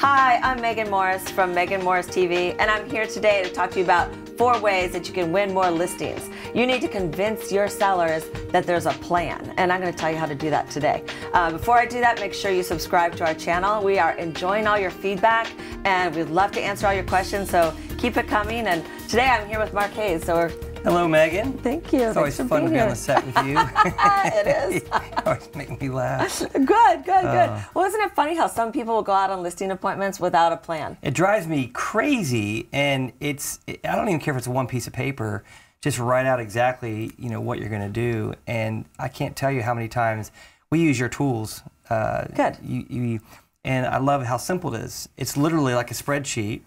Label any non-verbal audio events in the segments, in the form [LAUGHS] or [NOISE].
Hi, I'm Megan Morris from Megan Morris TV, and I'm here today to talk to you about four ways that you can win more listings. You need to convince your sellers that there's a plan, and I'm going to tell you how to do that today. Uh, before I do that, make sure you subscribe to our channel. We are enjoying all your feedback, and we'd love to answer all your questions, so keep it coming. And today I'm here with Mark Hayes, so we're Hello, Megan. Thank you. It's always fun to be here. on the set with you. [LAUGHS] it is. [LAUGHS] always make me laugh. Good, good, good. Uh. well, isn't it funny how some people will go out on listing appointments without a plan? It drives me crazy, and it's I don't even care if it's one piece of paper. Just write out exactly you know what you're going to do, and I can't tell you how many times we use your tools. Uh, Good. You, you, and I love how simple it is. It's literally like a spreadsheet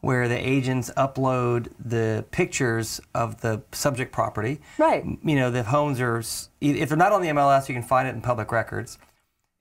where the agents upload the pictures of the subject property. Right. You know, the homes are, if they're not on the MLS, you can find it in public records.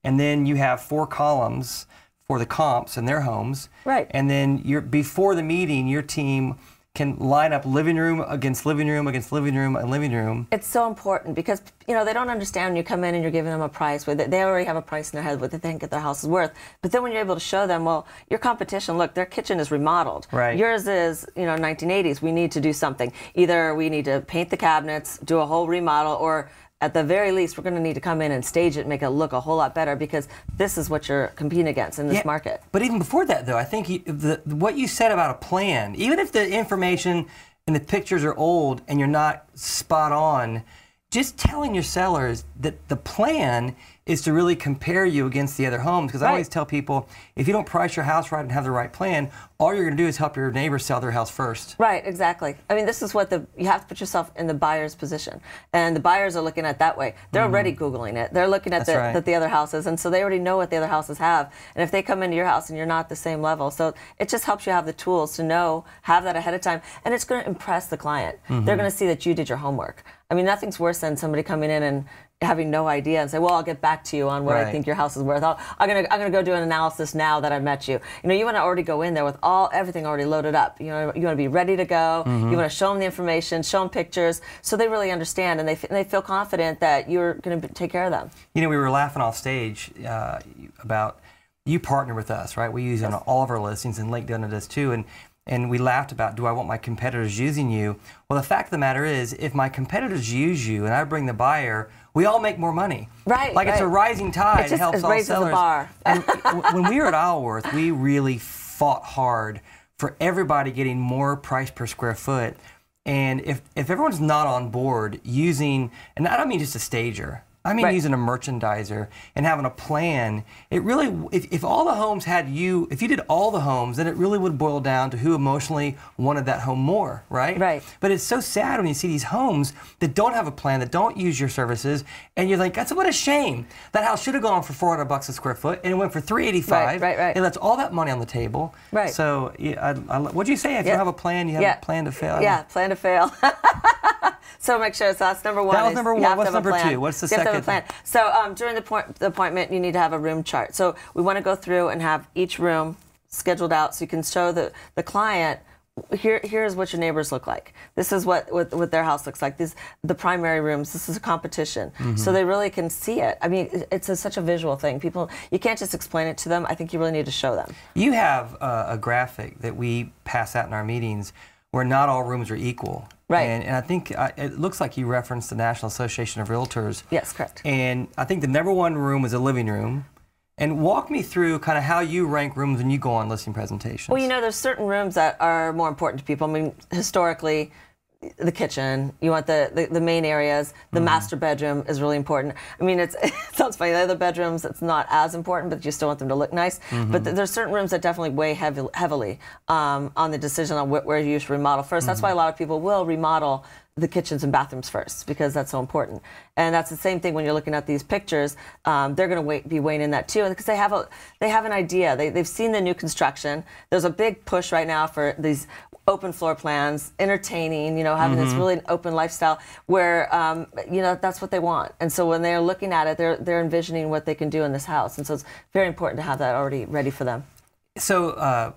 And then you have four columns for the comps and their homes. Right. And then you're, before the meeting, your team can line up living room against living room against living room and living room. It's so important because you know they don't understand when you come in and you're giving them a price where they- they already have a price in their head what they think their house is worth. But then when you're able to show them, well, your competition, look, their kitchen is remodeled. Right. Yours is, you know, 1980s. We need to do something. Either we need to paint the cabinets, do a whole remodel, or at the very least, we're going to need to come in and stage it, and make it look a whole lot better because this is what you're competing against in this Yeah, market. But even before that, though, I think you, the, what you said about a plan, even if the information and the pictures are old and you're not spot on, just telling your sellers that the plan is to really compare you against the other homes. Because I always tell people, if you don't price your house right and have the right plan, all you're going to do is help your neighbors sell their house first. Right, exactly. I mean, this is what the you have to put yourself in the buyer's position, and the buyers are looking at that way. They're already googling it. They're looking at. That's the, right. that the other houses, and so they already know what the other houses have. And if they come into your house and you're not the same level, so it just helps you have the tools to know, have that ahead of time, and it's going to impress the client. Mm-hmm. They're going to see that you did your homework. I mean, nothing's worse than somebody coming in and having no idea and say, "Well, I'll get back to you on what I think your house is worth. I'll, I'm gonna I'm gonna go do an analysis now that I've met you. You know, you want to already go in there with all everything already loaded up. You know, you want to be ready to go. Mm-hmm. You want to show them the information, show them pictures, so they really understand and they f- and they feel confident that you're going to take care of them. You know, we were laughing off stage uh, about you partner with us, right? We use on all of our listings, and LinkedIn does too. And and we laughed about, do I want my competitors using you? Well, the fact of the matter is, if my competitors use you and I bring the buyer, we all make more money. Right, Like it's a rising tide. It just- helps it all raises the sellers. bar. and when we were at Isleworth, we really fought hard for everybody getting more price per square foot. And if, if everyone's not on board using, and I don't mean just a stager, I mean Right. using a merchandiser and having a plan, it really, if, if all the homes had you, if you did all the homes, then it really would boil down to who emotionally wanted that home more, right? Right. But it's so sad when you see these homes that don't have a plan, that don't use your services, and you're like, that's what a shame. That house should have gone for 400 bucks a square foot, and it went for 385. Right, right, right. And that's all that money on the table. Right. So, yeah, I, I, what'd you say? If Yeah. you have a plan, you have Yeah. a plan to fail. Yeah, plan to fail. [LAUGHS] so make sure. So that's number one. That was number one. have What's number plan. two? What's the you have to have a plan. So um, during the, point, the appointment, you need to have a room chart. So we want to go through and have each room scheduled out so you can show the, the client. Here, here's what your neighbors look like. This is what, what, what their house looks like. These the primary rooms. This is a competition, Mm-hmm. so they really can see it. I mean, it's a, such a visual thing. People, you can't just explain it to them. I think you really need to show them. You have uh, a graphic that we pass out in our meetings where not all rooms are equal. Right. And, and I think uh, it looks like you referenced the National Association of Realtors. Yes, correct. And I think the number one room is a living room. And walk me through kind of how you rank rooms when you go on listing presentations. Well, you know, there's certain rooms that are more important to people. I mean, historically, the kitchen, you want the, the, the main areas. The mm-hmm. master bedroom is really important. I mean, it's, [LAUGHS] it sounds funny. The other bedrooms, it's not as important, but you still want them to look nice. But mm-hmm. th- there's certain rooms that definitely weigh heavy, heavily um, on the decision on wh- where you should remodel 1st That's mm-hmm. why a lot of people will remodel the kitchens and bathrooms first because that's so important. And that's the same thing when you're looking at these pictures. Um, they're going to be weighing in that too, because they have a they have an idea. They, they've seen the new construction. There's a big push right now for these open floor plans, entertaining. You know, having this really open lifestyle where um, you know that's what they want. And so when they're looking at it, they're they're envisioning what they can do in this house. And so it's very important to have that already ready for them. So, uh,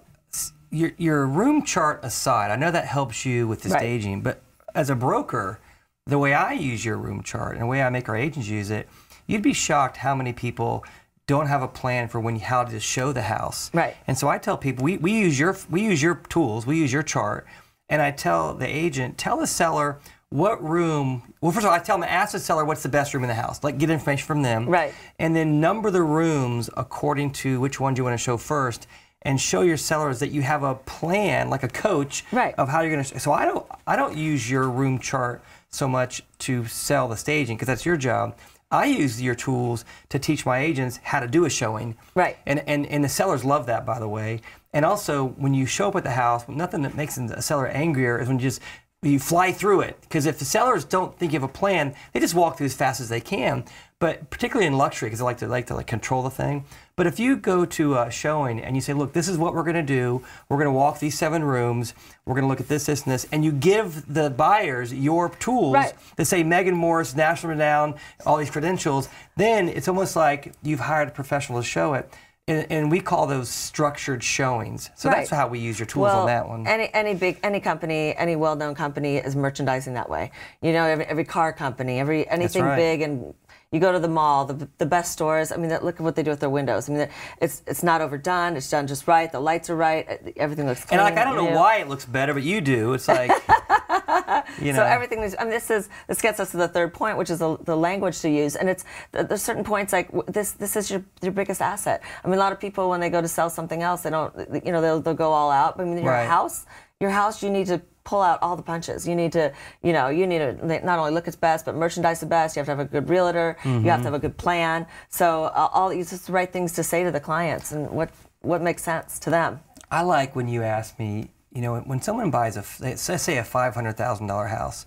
your, your room chart aside, I know that helps you with the Right. staging, but as a broker, the way I use your room chart and the way I make our agents use it, you'd be shocked how many people don't have a plan for when how to show the house. Right. And so I tell people we, we use your we use your tools, we use your chart, and I tell the agent, tell the seller what room well first of all I tell them ask the seller what's the best room in the house. Like get information from them. Right. And then number the rooms according to which ones you want to show first and show your sellers that you have a plan like a coach Right. of how you're going to so I don't I don't use your room chart so much to sell the staging because that's your job. I use your tools to teach my agents how to do a showing. Right. And, and, and the sellers love that, by the way. And also, when you show up at the house, nothing that makes a seller angrier is when you just you fly through it. Because if the sellers don't think you have a plan, they just walk through as fast as they can. But particularly in luxury, because they like to like to like control the thing. But if you go to a showing and you say, "Look, this is what we're going to do. We're going to walk these seven rooms. We're going to look at this, this, and this," and you give the buyers your tools Right. that say Megan Morris, national renown, all these credentials, then it's almost like you've hired a professional to show it. And, and we call those structured showings. So that's how we use your tools well, on that one. Any any big any company, any well-known company is merchandising that way. You know, every, every car company, every anything right. big, and you go to the mall, the, the best stores. I mean, that- look at what they do with their windows. I mean, it's it's not overdone. It's done just right. The lights are right. Uh, everything looks clean. and like I don't know new. why it looks better, but you do. It's like [LAUGHS] you know. So everything is, and this is this gets us to the third point, which is the, the language to use. And it's there's certain points like this. This is your your biggest asset. I mean, a lot of people when they go to sell something else, they don't, you know, they'll they'll go all out. But I mean, your Right. house, your house, you need to pull out all the punches. You need to, you know, you need to not only look its best, but merchandise the best. You have to have a good realtor. You have to have a good plan. So uh, all it's just the right things to say to the clients and what what makes sense to them. I like when you ask me, you know, when someone buys a, let's say a five hundred thousand dollar house,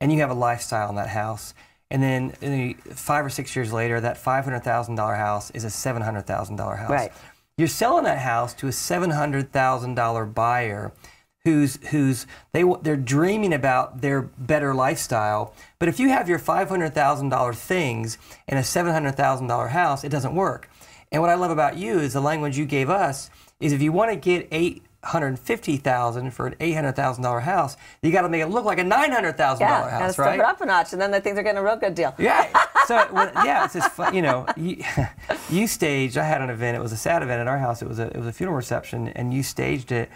and you have a lifestyle in that house, and then uh, five or six years later, that five hundred thousand dollar house is a seven hundred thousand dollar house. Right. You're selling that house to a seven hundred thousand dollar buyer, who's who's they they're dreaming about their better lifestyle. But if you have your five hundred thousand dollar things in a seven hundred thousand dollar house, it doesn't work. And what I love about you is the language you gave us is if you want to get eight hundred fifty thousand for an eight hundred thousand dollar house, you got to make it look like a nine hundred thousand Yeah, dollar gotta house, step right? it up a notch, and then they think they're getting a real good deal. Yeah. [LAUGHS] So when, yeah, it's just fun, you know. You, [LAUGHS] you staged. I had an event. It was a sad event at our house. It was a it was a funeral reception, and you staged it,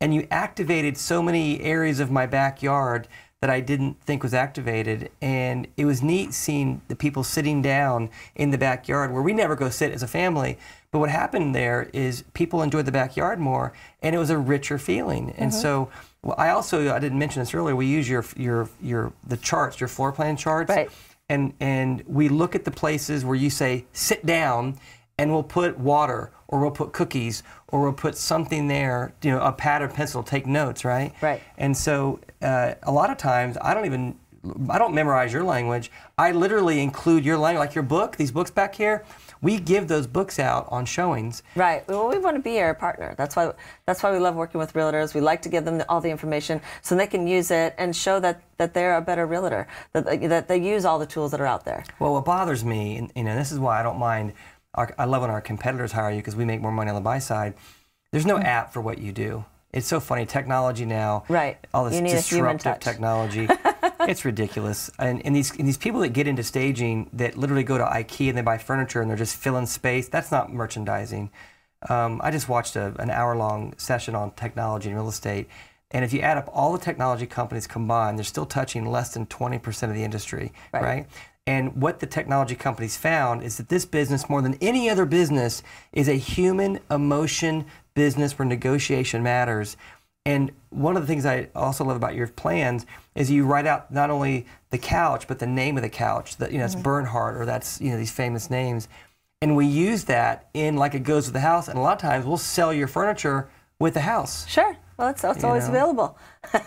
and you activated so many areas of my backyard that I didn't think was activated, and it was neat seeing the people sitting down in the backyard where we never go sit as a family. But what happened there is people enjoyed the backyard more, and it was a richer feeling. And mm-hmm. so. Well, I also I didn't mention this earlier. We use your your your the charts, your floor plan charts, Right. and and we look at the places where you say sit down and we'll put water or we'll put cookies or we'll put something there you know a pad or pencil take notes right Right. and so uh, a lot of times i don't even i don't memorize your language i literally include your language like your book these books back here we give those books out on showings Right. Well, we want to be your partner. That's why. That's why we love working with realtors. We like to give them all the information so they can use it and show that that they're a better realtor. That they, that they use all the tools that are out there. Well, what bothers me, and you know, this is why I don't mind. Our, I love when our competitors hire you because we make more money on the buy side. There's no app for what you do. It's so funny. Technology now, Right. All this You need a human disruptive technology. [LAUGHS] it's ridiculous. And, and these and these people that get into staging that literally go to IKEA and they buy furniture and they're just filling space. That's not merchandising. Um, I just watched a, an hour long session on technology and real estate. And if you add up all the technology companies combined, they're still touching less than 20% of the industry, Right. right? And what the technology companies found is that this business, more than any other business, is a human emotion business where negotiation matters. And one of the things I also love about your plans is you write out not only the couch, but the name of the couch. That you know, it's mm-hmm. Bernhardt or that's you know these famous names, and we use that in like it goes with the house. And a lot of times we'll sell your furniture with the house. Sure. Well, it's, it's always know. available. [LAUGHS]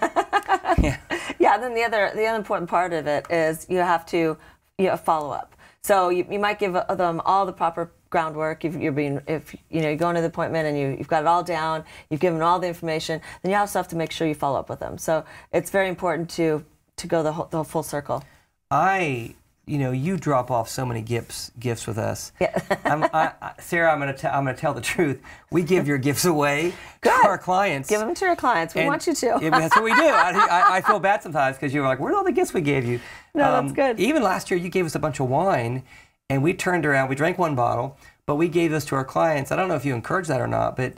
Yeah. Yeah. Then the other the other important part of it is you have to you know, follow up. So you, you might give uh, them all the proper groundwork. You're being if you know you go into the appointment and you you've got it all down, you've given all the information. Then you also have to make sure you follow up with them. So it's very important to to go the whole, the full circle. I, you know, you drop off so many gifts gifts with us. Yeah. [LAUGHS] I'm, I, Sarah, I'm gonna tell I'm gonna tell the truth. We give your gifts away [LAUGHS] to our clients. Give them to your clients. We And- want you to. Yeah, that's what we do. I, I, I feel bad sometimes because you're like, where are all the gifts we gave you? Um, No, that's good. Even last year, you gave us a bunch of wine, and we turned around. We drank one bottle, but we gave those to our clients. I don't know if you encourage that or not, but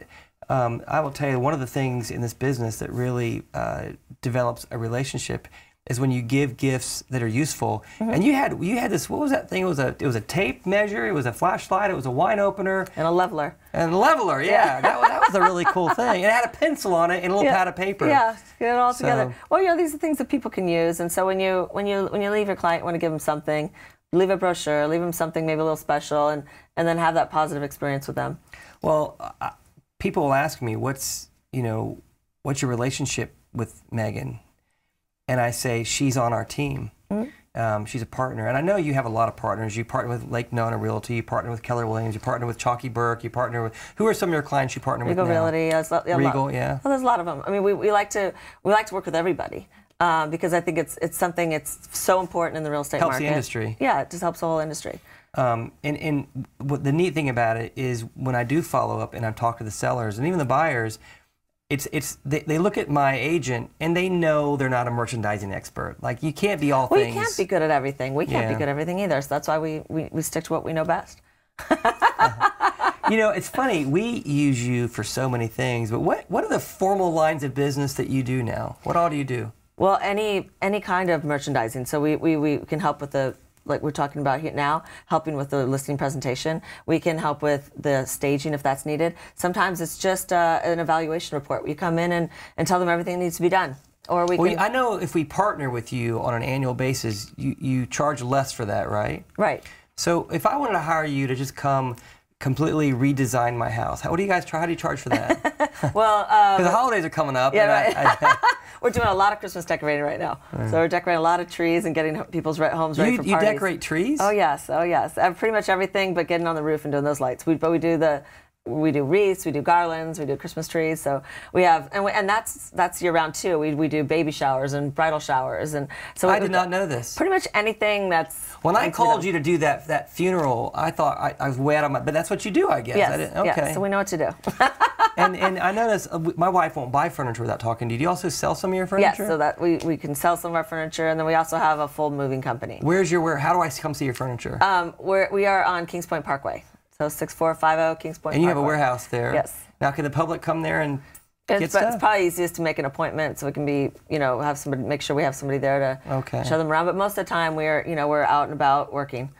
um, I will tell you one of the things in this business that really uh, develops a relationship is when you give gifts that are useful. Mm-hmm. And you had you had this what was that thing? It was a it was a tape measure. It was a flashlight. It was a wine opener. And a leveler. And a leveler, yeah, That, was, that was a really cool [LAUGHS] thing. It had a pencil on it and a little pad of paper. Yeah, get it all So- together. Well, you know, these are things that people can use, and so when you when you when you leave your client, you want to give them something, leave a brochure, leave them something maybe a little special, and and then have that positive experience with them. Well, uh, people will ask me, "What's you know, what's your relationship with Megan?" And I say, "She's on our team. Um, she's a partner." And I know you have a lot of partners. You partner with Lake Nona Realty. You partner with Keller Williams. You partner with Chalky Burke. You partner with who are some of your clients you partner Regal with now? Realty, yeah, a lot- Regal, yeah. Well, there's a lot of them. I mean, we, we like to we like to work with everybody uh, because I think it's it's something it's so important in the real estate Helps the market. industry. Yeah, it just helps the whole industry. Um, and and what the neat thing about it is when I do follow up and I talk to the sellers and even the buyers, it's it's they, they look at my agent and they know they're not a merchandising expert. Like you can't be all Well, things. you can't be good at everything. We can't Yeah. be good at everything either. So that's why we, we, we stick to what we know best. [LAUGHS] You know, it's funny. We use you for so many things, but what what are the formal lines of business that you do now? What all do you do? Well, any any kind of merchandising. So we, we, we can help with the like we're talking about here now, helping with the listing presentation. We can help with the staging if that's needed. Sometimes it's just uh, an evaluation report. We come in and, and tell them everything needs to be done. Or we Well, can I know if we partner with you on an annual basis, you, you charge less for that, right? right. So if I wanted to hire you to just come completely redesign my house, how, what do you guys try? How do you charge for that? [LAUGHS] Well, [LAUGHS] um, Because the holidays are coming up. Yeah, and I- I- we're doing a lot of Christmas decorating right now. So we're decorating a lot of trees and getting people's homes ready you, for you parties. decorate trees? Oh yes, oh yes. Uh, pretty much everything, but getting on the roof and doing those lights. We, but we do the, we do wreaths, we do garlands, we do Christmas trees. So we have, and, we, and that's that's year round too. We, we do baby showers and bridal showers, and so I did not know this. Pretty much anything that's. When I called you to do that that funeral, I thought I, I was way out of my. But that's what you do, I guess. Yes, I didn't, okay. yes. So we know what to do. [LAUGHS] and and I noticed uh, my wife won't buy furniture without talking to you. Do you also sell some of your furniture? yes, so that we, we can sell some of our furniture, and then we also have a full moving company. Where's your where? How do I come see your furniture? Um, we're, we are on Kings Point Parkway. So 6450 Kings Point. And you have a warehouse there. Yes. Now, can the public come there and It's, it's probably easiest to make an appointment so we can be, you know, have somebody, make sure we have somebody there to Okay. show them around. But most of the time we're, you know, we're out and about working.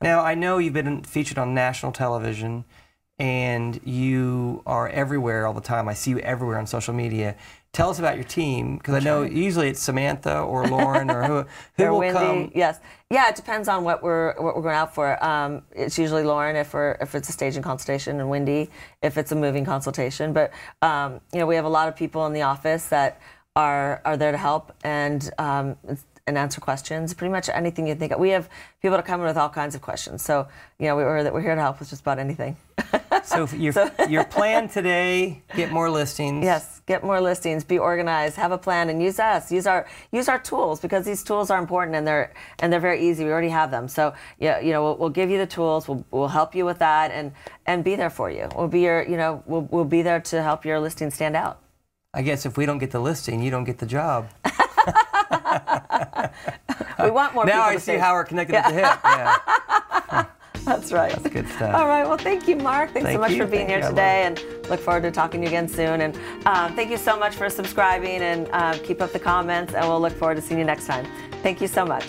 Now, I know you've been featured on national television and you are everywhere all the time. I see you everywhere on social media. Tell us about your team because I know usually it's Samantha or Lauren or who, [LAUGHS] who Or will Wendy, come. yes, yeah. It depends on what we're what we're going out for. Um, it's usually Lauren if we're if it's a staging consultation, and Wendy if it's a moving consultation. But um, you know, we have a lot of people in the office that are are there to help and um, and answer questions. Pretty much anything you think. of. We have people that come in with all kinds of questions. So you know, we're we're here to help with just about anything. So your your plan today: get more listings. Yes, get more listings, be organized, have a plan, and use us. Use our use our tools because these tools are important and they're and they're very easy. We already have them. So yeah, you know, we'll, we'll give you the tools. We'll, we'll help you with that and and be there for you. We'll be your you know we'll, we'll be there to help your listing stand out. I guess if we don't get the listing, you don't get the job. [LAUGHS] [LAUGHS] We want more. now people I to see how we're connected at the hip. Yeah, [LAUGHS] That's right. that's good stuff. All right. Well, thank you, Mark. Thanks Thank so much you. for being Thank here you. Today, and look forward to talking to you again soon. And um, thank you so much for subscribing, and uh, keep up the comments, and we'll look forward to seeing you next time. Thank you so much.